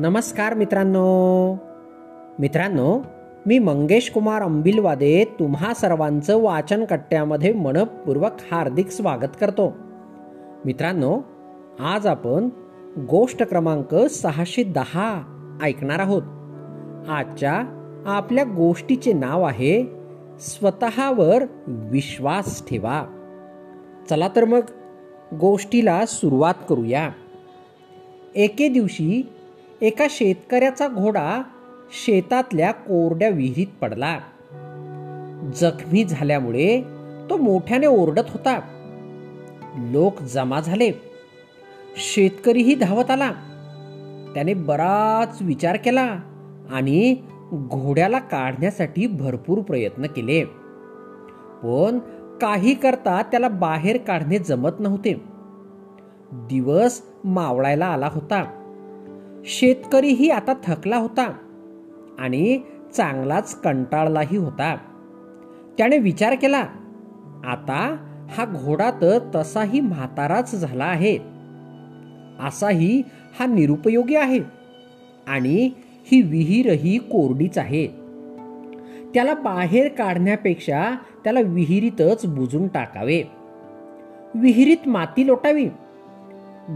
नमस्कार मित्रांनो. मित्रांनो मी मंगेश कुमार अंबिलवादे तुम्हा सर्वांचं वाचन कट्ट्यामध्ये मनपूर्वक हार्दिक स्वागत करतो. मित्रांनो आज आपण गोष्ट क्रमांक सहाशे दहा ऐकणार आहोत. आजच्या आपल्या गोष्टीचे नाव आहे स्वतःवर विश्वास ठेवा. चला तर मग गोष्टीला सुरुवात करूया. एके दिवशी एका शेतकऱ्याचा घोडा शेतातल्या कोरड्या विहिरीत पडला. जखमी झाल्यामुळे तो मोठ्याने ओरडत होता. लोक जमा झाले. शेतकरीही धावत आला. त्याने बराच विचार केला आणि घोड्याला काढण्यासाठी भरपूर प्रयत्न केले. पण काही करता त्याला बाहेर काढणे जमत नव्हते. दिवस मावळायला आला होता. शेतकरीही आता थकला होता आणि चांगलाच कंटाळलाही होता. त्याने विचार केला आता हा घोडा तर तसाही म्हाताराच झाला आहे. असाही हा निरुपयोगी आहे आणि ही विहीरही कोरडीच आहे. त्याला बाहेर काढण्यापेक्षा त्याला विहिरीतच बुजून टाकावे. विहिरीत माती लोटावी.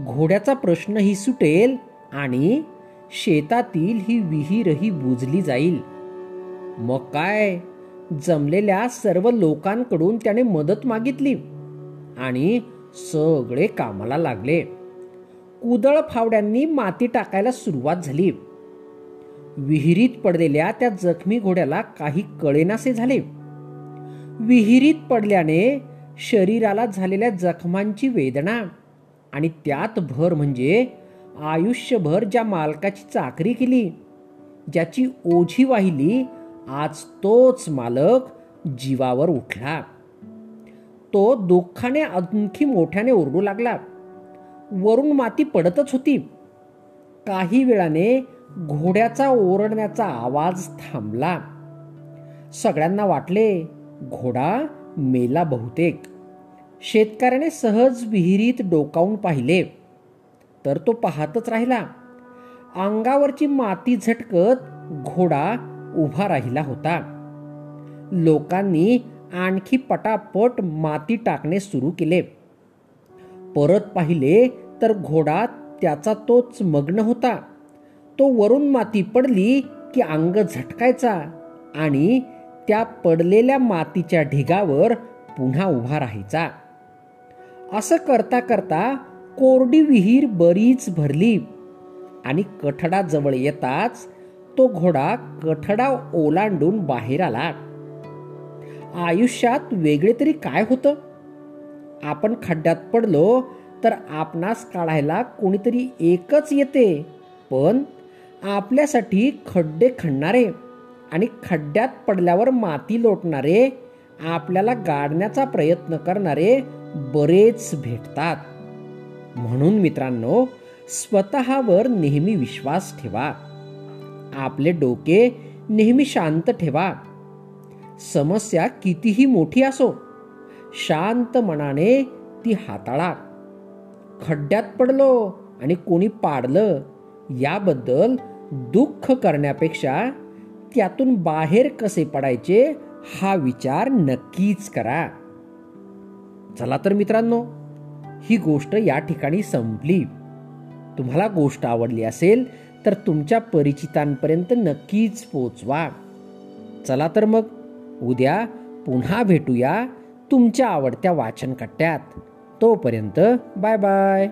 घोड्याचा प्रश्नही सुटेल आणि शेतातील ही विहीरही बुजली जाईल. मग काय? जमलेल्या सर्व लोकांकडून त्याने मदत मागितली आणि सगळे कामाला लागले. कुदळ फावड्यांनी माती टाकायला सुरुवात झाली. विहिरीत पडलेल्या त्या जखमी घोड्याला काही कळेनासे झाले. विहिरीत पडल्याने शरीराला झालेल्या जखमांची वेदना आणि त्यात भर म्हणजे आयुष्यभर ज्या मालकाची चाकरी केली ज्याची ओझी वाहिली आज तोच मालक जीवावर उठला. तो दुःखाने आणखी मोठ्याने ओरडू लागला. वरून माती पडतच होती. काही वेळाने घोड्याचा ओरडण्याचा आवाज थांबला. सगळ्यांना वाटले घोडा मेला बहुतेक. शेतकऱ्याने सहज विहिरीत डोकावून पाहिले. तर तो पाहतच राहिला. अंगावरची माती झटकत घोडा उभा राहिला होता. लोकांनी आणखी पटापट माती टाकणे सुरू केले. परत पाहिले तर घोडा त्याचा तोच मग्न होता. तो वरून माती पडली की अंग झटकायचा आणि त्या पडलेल्या मातीच्या ढिगावर पुन्हा उभा राहायचा. असं करता करता कोरडी विहीर बरीच भरली आणि कठडाजवळ येताच तो घोडा कठडा ओलांडून बाहेर आला. आयुष्यात वेगळे तरी काय होतं? आपण खड्ड्यात पडलो तर आपणास काढायला कोणीतरी एकच येते. पण आपल्यासाठी खड्डे खणणारे आणि खड्ड्यात पडल्यावर माती लोटणारे आपल्याला गाडण्याचा प्रयत्न करणारे बरेच भेटतात. म्हणून मित्रांनो स्वतःवर नेहमी विश्वास ठेवा. आपले डोके नेहमी शांत ठेवा. समस्या कितीही मोठी असो शांत मनाने ती हाताळा. खड्ड्यात पडलो आणि कोणी पाडलं याबद्दल दुःख करण्यापेक्षा त्यातून बाहेर कसे पडायचे हा विचार नक्कीच करा. चला तर मित्रांनो ही गोष्ट या ठिकाणी संपली. तुम्हाला गोष्ट आवडली असेल तर तुमच्या परिचितांपर्यंत नक्कीच पोचवा. चला तर मग उद्या पुन्हा भेटूया तुमच्या आवडत्या वाचन कट्ट्यात तोपर्यंत बाय बाय.